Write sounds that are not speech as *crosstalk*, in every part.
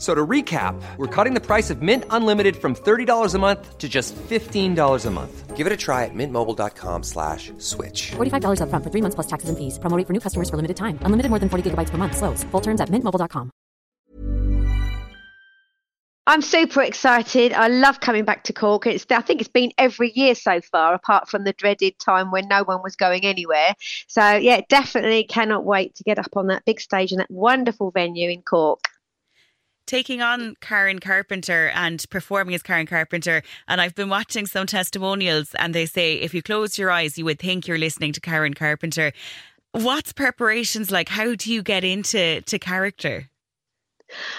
So to recap, we're cutting the price of Mint Unlimited from $30 a month to just $15 a month. Give it a try at mintmobile.com slash switch. $45 upfront for three months plus taxes and fees. Promoting for new customers for limited time. Unlimited more than 40 gigabytes per month. Slows. Full terms at mintmobile.com. I'm super excited. I love coming back to Cork. It's I think it's been every year so far, apart from the dreaded time when no one was going anywhere. So yeah, definitely cannot wait to get up on that big stage in that wonderful venue in Cork taking on Karen Carpenter and performing as Karen Carpenter. And I've been watching some testimonials, and they say if you close your eyes, you would think you're listening to Karen Carpenter. What's preparations like? How do you get into to character?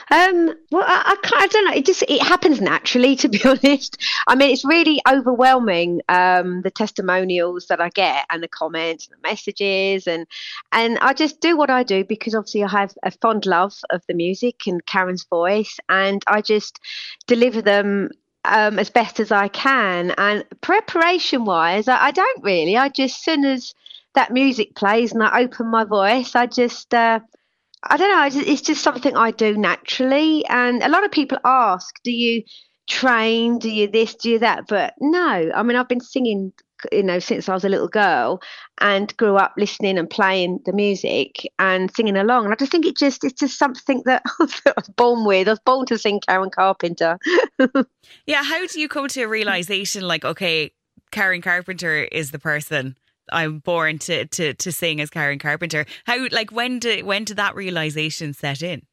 Um, well, I, I, I, don't know. It just it happens naturally, *laughs* to be honest. I mean, it's really overwhelming um, the testimonials that I get and the comments and the messages, and and I just do what I do because obviously I have a fond love of the music and Karen's voice, and I just deliver them um, as best as I can. And preparation wise, I, I, don't really. I just, as soon as that music plays and I open my voice, I just. Uh, I don't know. It's just something I do naturally. And a lot of people ask, do you train? Do you this? Do you that? But no. I mean, I've been singing, you know, since I was a little girl and grew up listening and playing the music and singing along. And I just think it just, it's just something that *laughs* I was born with. I was born to sing Karen Carpenter. *laughs* yeah. How do you come to a realization like, okay, Karen Carpenter is the person I'm born to to to sing as Karen Carpenter. How like when did when did that realization set in?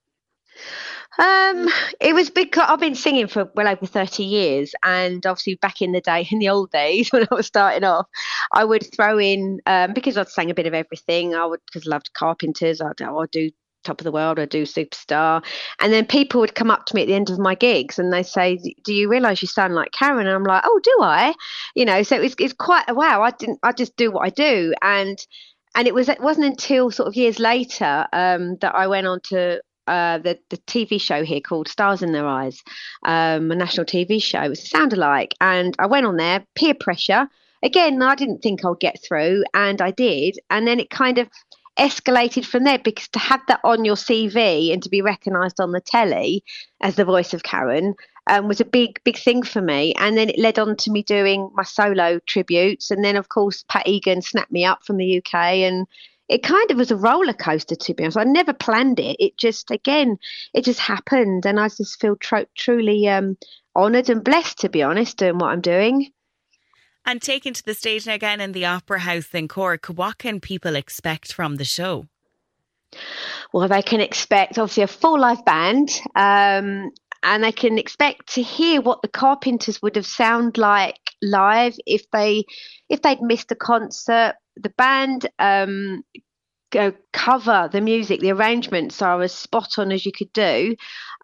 Um, it was because I've been singing for well over 30 years, and obviously back in the day, *laughs* in the old days *laughs* when I was starting off, I would throw in um, because I'd sang a bit of everything. I would because I loved Carpenters. I'd, I'd do Top of the World, I do Superstar. And then people would come up to me at the end of my gigs and they say, Do you realise you sound like Karen? And I'm like, Oh, do I? You know, so it's, it's quite a wow. I didn't, I just do what I do. And, and it was, it wasn't until sort of years later um, that I went on to uh, the, the TV show here called Stars in Their Eyes, um, a national TV show. It was a sound alike. And I went on there, peer pressure. Again, I didn't think I'd get through, and I did. And then it kind of escalated from there because to have that on your CV and to be recognised on the telly as the voice of Karen um, was a big, big thing for me. And then it led on to me doing my solo tributes. And then, of course, Pat Egan snapped me up from the UK. And it kind of was a roller coaster, to be honest. I never planned it. It just, again, it just happened. And I just feel tr- truly um, honoured and blessed, to be honest, doing what I'm doing. And taken to the stage again in the Opera House in Cork, what can people expect from the show? Well, they can expect obviously a full live band, um, and they can expect to hear what the Carpenters would have sound like live if they if they'd missed a concert. The band um, go cover the music, the arrangements are as spot on as you could do.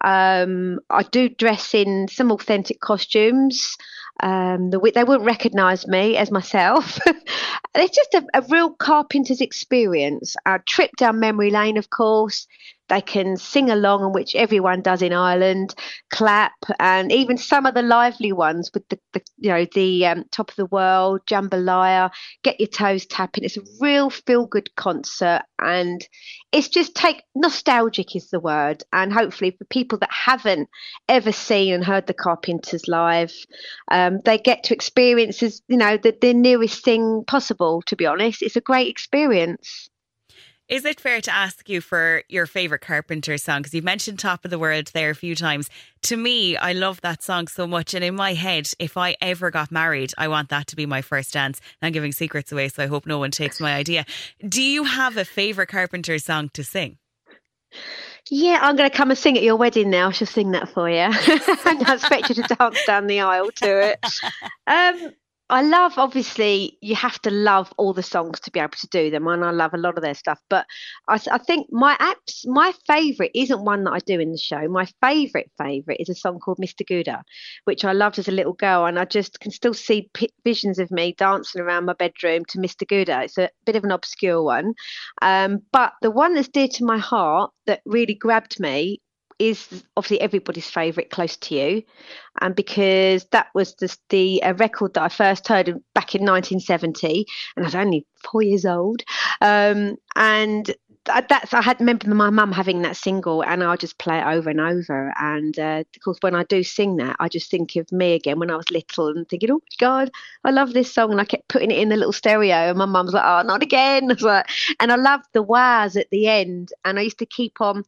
Um, I do dress in some authentic costumes. Um, the, they wouldn't recognise me as myself. *laughs* it's just a, a, real carpenter's experience. A trip down memory lane, of course. They can sing along, which everyone does in Ireland, clap, and even some of the lively ones with the, the you know the um, top of the world, jambalaya, get your toes tapping. It's a real feel good concert, and it's just take nostalgic is the word, and hopefully for people that haven't ever seen and heard the Carpenters live, um, they get to experience as you know the, the nearest thing possible. To be honest, it's a great experience. Is it fair to ask you for your favourite Carpenter song? Because you've mentioned Top of the World there a few times. To me, I love that song so much. And in my head, if I ever got married, I want that to be my first dance. And I'm giving secrets away, so I hope no one takes my idea. Do you have a favourite Carpenter song to sing? Yeah, I'm going to come and sing at your wedding now. I shall sing that for you. *laughs* I expect you to dance down the aisle to it. *laughs* Um, I love, obviously, you have to love all the songs to be able to do them, and I love a lot of their stuff. But I, I think my apps, my favourite isn't one that I do in the show. My favourite favourite is a song called Mr. Guder, which I loved as a little girl, and I just can still see p- visions of me dancing around my bedroom to Mr. Guder. It's a bit of an obscure one, um, but the one that's dear to my heart that really grabbed me is obviously everybody's favourite, Close to You, and because that was the, the record that I first heard back in 1970, and I was only four years old. Um, and that's I had remember my mum having that single, and I just play it over and over. And uh, of course, when I do sing that, I just think of me again when I was little and thinking, "Oh God, I love this song." And I kept putting it in the little stereo, and my mum was like, "Oh, not again!" *laughs* I like, and I loved the wahs at the end, and I used to keep on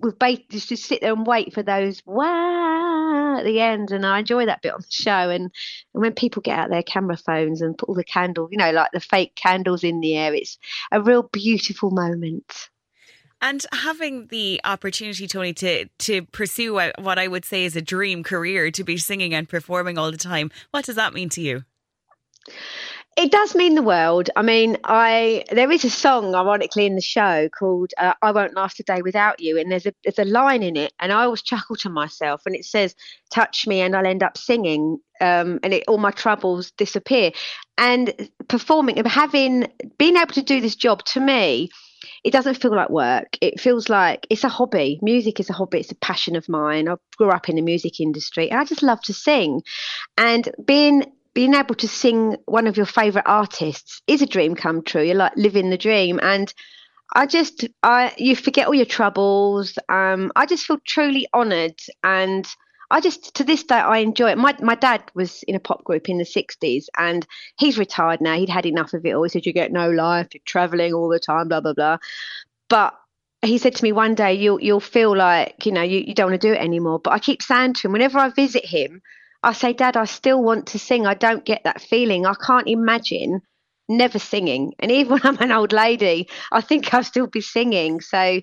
with bait just to sit there and wait for those wow at the end and I enjoy that bit on the show and, and when people get out their camera phones and put all the candles you know like the fake candles in the air it's a real beautiful moment and having the opportunity, Toni, to to pursue what I would say is a dream career, to be singing and performing all the time, what does that mean to you? It does mean the world. I mean, I there is a song, ironically, in the show called uh, "I Won't Last a Day Without You," and there's a there's a line in it, and I always chuckle to myself, and it says, "Touch me, and I'll end up singing." Um, and it, all my troubles disappear. And performing, having being able to do this job, to me, it doesn't feel like work. It feels like it's a hobby. Music is a hobby. It's a passion of mine. I grew up in the music industry and I just love to sing. And being being able to sing one of your favorite artists is a dream come true. You're like living the dream. And I just, I, you forget all your troubles. Um, I just feel truly honored. And I just, to this day, I enjoy it. My, my dad was in a pop group in the 60s and he's retired now. He'd had enough of it all. He said, You get no life, you're traveling all the time, blah, blah, blah. But he said to me one day, you'll you'll feel like you know you, you don't want to do it anymore. But I keep saying to him, whenever I visit him, I say, Dad, I still want to sing. I don't get that feeling. I can't imagine never singing. And even *laughs* when I'm an old lady, I think I'll still be singing. So,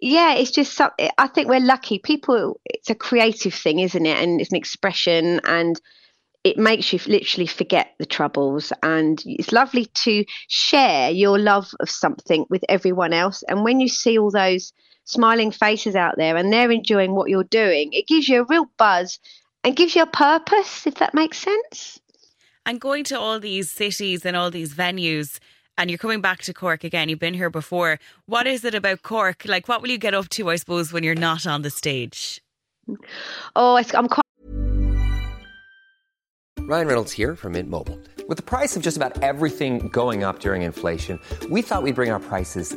yeah, it's just something. I think we're lucky. People, it's a creative thing, isn't it? And it's an expression and it makes you literally forget the troubles. And it's lovely to share your love of something with everyone else. And when you see all those smiling faces out there and they're enjoying what you're doing, it gives you a real buzz and gives you a purpose, if that makes sense. And going to all these cities and all these venues, and you're coming back to Cork again, you've been here before. What is it about Cork? Like, what will you get up to, I suppose, when you're not on the stage? Oh, I'm quite. Ryan Reynolds here from Mint Mobile. With the price of just about everything going up during inflation, we thought we'd bring our prices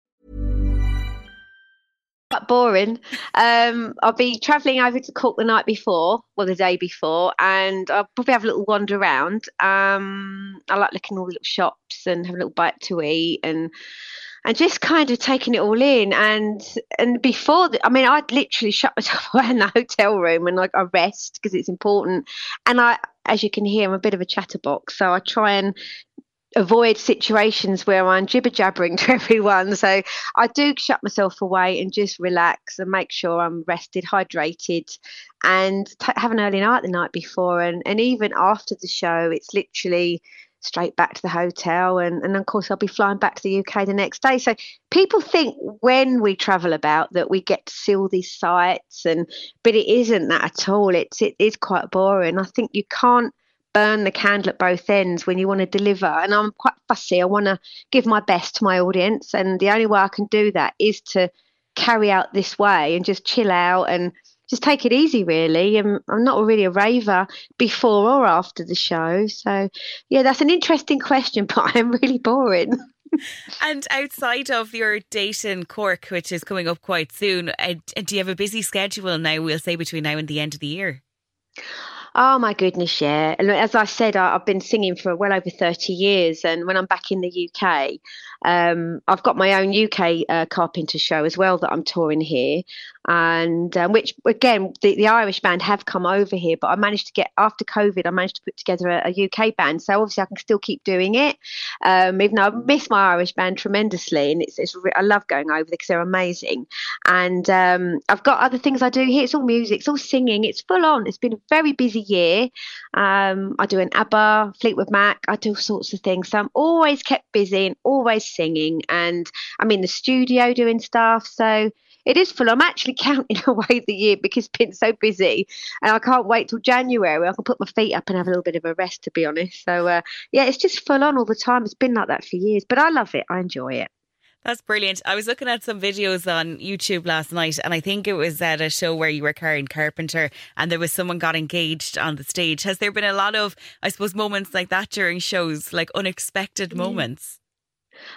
Quite boring. Um, I'll be travelling over to Cork the night before, well, the day before, and I'll probably have a little wander around. Um, I like looking all the little shops and have a little bite to eat and and just kind of taking it all in. And and before, the, I mean, I'd literally shut myself away *laughs* in the hotel room and like I rest because it's important. And I, as you can hear, I'm a bit of a chatterbox, so I try and avoid situations where I'm jibber jabbering *laughs* to everyone. So I do shut myself away and just relax and make sure I'm rested, hydrated, and t- have an early night the night before. And, and even after the show, it's literally straight back to the hotel. And, and of course, I'll be flying back to the UK the next day. So people think when we travel about that we get to see all these sites, and but it isn't that at all. It's it is quite boring. I think you can't burn the candle at both ends when you want to deliver. And I'm quite fussy. I want to give my best to my audience. And the only way I can do that is to carry out this way and just chill out and just take it easy, really. I'm, I'm not really a raver before or after the show. So, yeah, that's an interesting question, *laughs* but I'm really boring. *laughs* and outside of your date in Cork, which is coming up quite soon, uh, do you have a busy schedule now, we'll say, between now and the end of the year? Oh my goodness, yeah. And as I said, I, have been singing for well over 30 years. And when I'm back in the UK, um, I've got my own UK uh, carpenter show as well that I'm touring here and um, which again the, the Irish band have come over here, but I managed to get after COVID, I managed to put together a, a UK band, so obviously I can still keep doing it, um, even though I miss my Irish band tremendously, and it's, it's I love going over there because they're amazing, and um, I've got other things I do here. It's all music, it's all singing, it's full on. It's been a very busy year. Um, I do an ABBA, Fleetwood Mac, I do all sorts of things, so I'm always kept busy and always singing, and I'm in the studio doing stuff, so it is full. I'm actually *laughs* counting away the year because it's been so busy, and I can't wait till January. I can put my feet up and have a little bit of a rest, to be honest. So uh, yeah, it's just full on all the time. It's been like that for years, but I love it. I enjoy it. That's brilliant. I was looking at some videos on YouTube last night, and I think it was at a show where you were Karen Carpenter, and there was someone got engaged on the stage. Has there been a lot of, I suppose, moments like that during shows, like unexpected moments?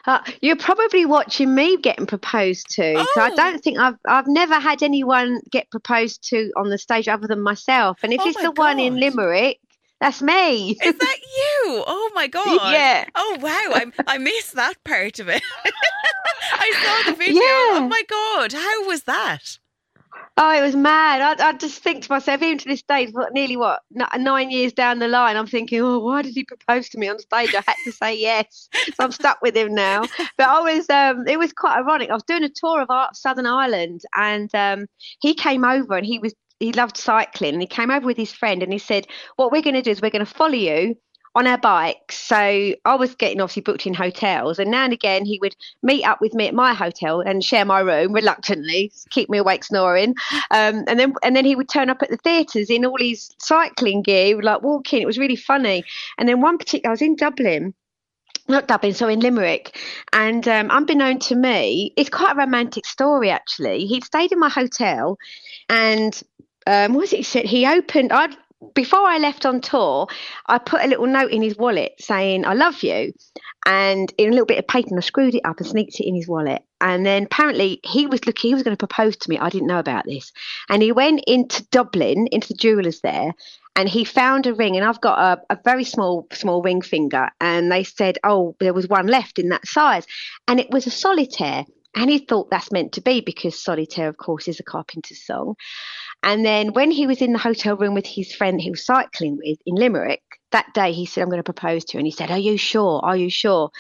Uh, you're probably watching me getting proposed to. Oh. I don't think I've I've never had anyone get proposed to on the stage other than myself. And if oh it's the God. one in Limerick, that's me. Is that *laughs* you? Oh my god! Yeah. Oh wow! I I missed that part of it. *laughs* I saw the video. Yeah. Oh my god! How was that? Oh, it was mad. I, I just think to myself, even to this day, nearly what nine years down the line, I'm thinking, oh, why did he propose to me on stage? I had to say yes, so I'm stuck with him now. But I was, um, it was quite ironic. I was doing a tour of Southern Ireland, and um, he came over, and he was he loved cycling, and he came over with his friend, and he said, what we're going to do is we're going to follow you on our bikes. So I was getting obviously booked in hotels, and now and again he would meet up with me at my hotel and share my room reluctantly, keep me awake snoring. Um, and then and then he would turn up at the theatres in all his cycling gear, like walking. It was really funny. And then one particular, I was in Dublin not Dublin, so in Limerick. And um, unbeknown to me, it's quite a romantic story actually. He'd stayed in my hotel and um, what was it he said? He opened, I'd before I left on tour, I put a little note in his wallet saying, I love you. And in a little bit of paper, and I screwed it up and sneaked it in his wallet. And then apparently he was looking, he was going to propose to me. I didn't know about this. And he went into Dublin, into the jewelers there, and he found a ring. And I've got a, a very small, small ring finger. And they said, oh, there was one left in that size. And it was a solitaire. And he thought that's meant to be because solitaire, of course, is a carpenter's song. And then when he was in the hotel room with his friend he was cycling with in Limerick, that day he said, I'm going to propose to you. And he said, Are you sure? Are you sure?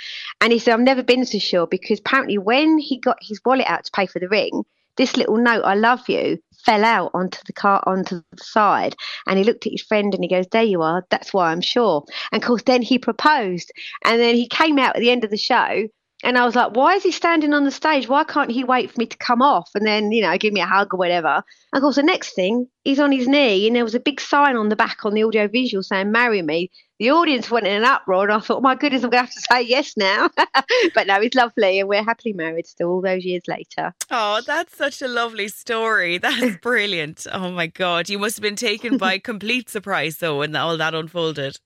And he said, I've never been so sure because apparently when he got his wallet out to pay for the ring, this little note, I love you, fell out onto the car onto the side. And he looked at his friend and he goes, There you are, that's why I'm sure. And of course then he proposed. And then he came out at the end of the show and I was like, why is he standing on the stage? Why can't he wait for me to come off and then, you know, give me a hug or whatever? And of course, the next thing, he's on his knee and there was a big sign on the back on the audio visual saying, marry me. The audience went in an uproar and I thought, oh my goodness, I'm going to have to say yes now. *laughs* but no, he's lovely and we're happily married still all those years later. Oh, that's such a lovely story. *laughs* That's brilliant. oh my God. You must have been taken by *laughs* complete surprise though when all that unfolded.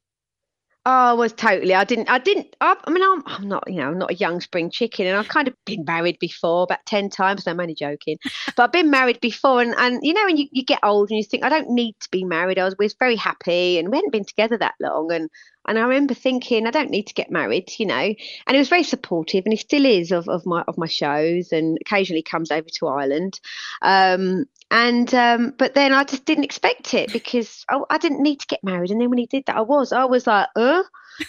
Oh, I was totally. I didn't. I didn't. I, I mean, I'm, I'm not. You know, I'm not a young spring chicken, and I've kind of been married before, about ten times. No, I'm only joking. *laughs* But I've been married before, and and you know, when you, you get old and you think, I don't need to be married. I was, was very happy, and we hadn't been together that long, and and I remember thinking, I don't need to get married, you know. And he was very supportive, and he still is of, of my of my shows, and occasionally comes over to Ireland. Um, and um, but then I just didn't expect it because I, I, didn't need to get married. And then when he did that, I was I was like, uh.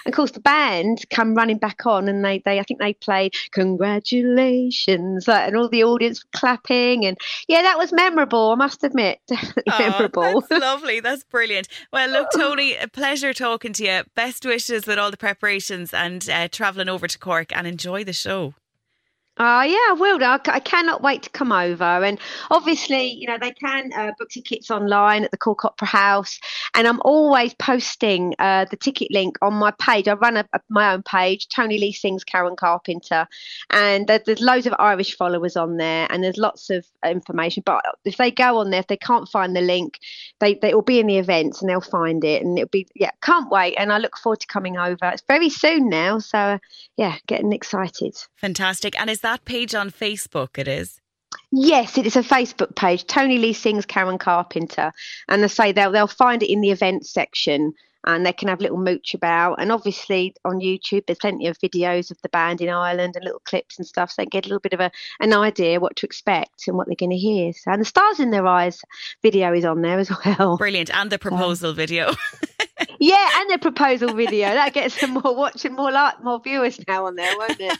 And of course, the band come running back on, and they they I think they played congratulations, like, and all the audience clapping, and yeah, that was memorable. I must admit, *laughs* definitely oh, memorable. That's lovely. That's brilliant. Well, look, *laughs* Toni, a pleasure talking to you. Best wishes with all the preparations and uh, traveling over to Cork, and enjoy the show. Oh, yeah, I will. I, I cannot wait to come over. And obviously, you know, they can uh, book tickets online at the Cork Opera House. And I'm always posting uh, the ticket link on my page. I run a, a, my own page, Toni Lee Sings Karen Carpenter. And there, there's loads of Irish followers on there and there's lots of information. But if they go on there, if they can't find the link, they, they will be in the events and they'll find it. And it'll be, yeah, can't wait. And I look forward to coming over. It's very soon now. So, yeah, getting excited. Fantastic. And is that that page on Facebook? It is. Yes, it is a Facebook page. Toni Lee sings Karen Carpenter, and they say they'll they'll find it in the events section, and they can have a little mooch about. And obviously on YouTube, there's plenty of videos of the band in Ireland and little clips and stuff, so they get a little bit of a an idea what to expect and what they're going to hear. So, and the Stars in Their Eyes video is on there as *laughs* well. Brilliant, and the proposal um, video. *laughs* yeah, and the proposal video that gets some more watching, more like more viewers now on there, won't it?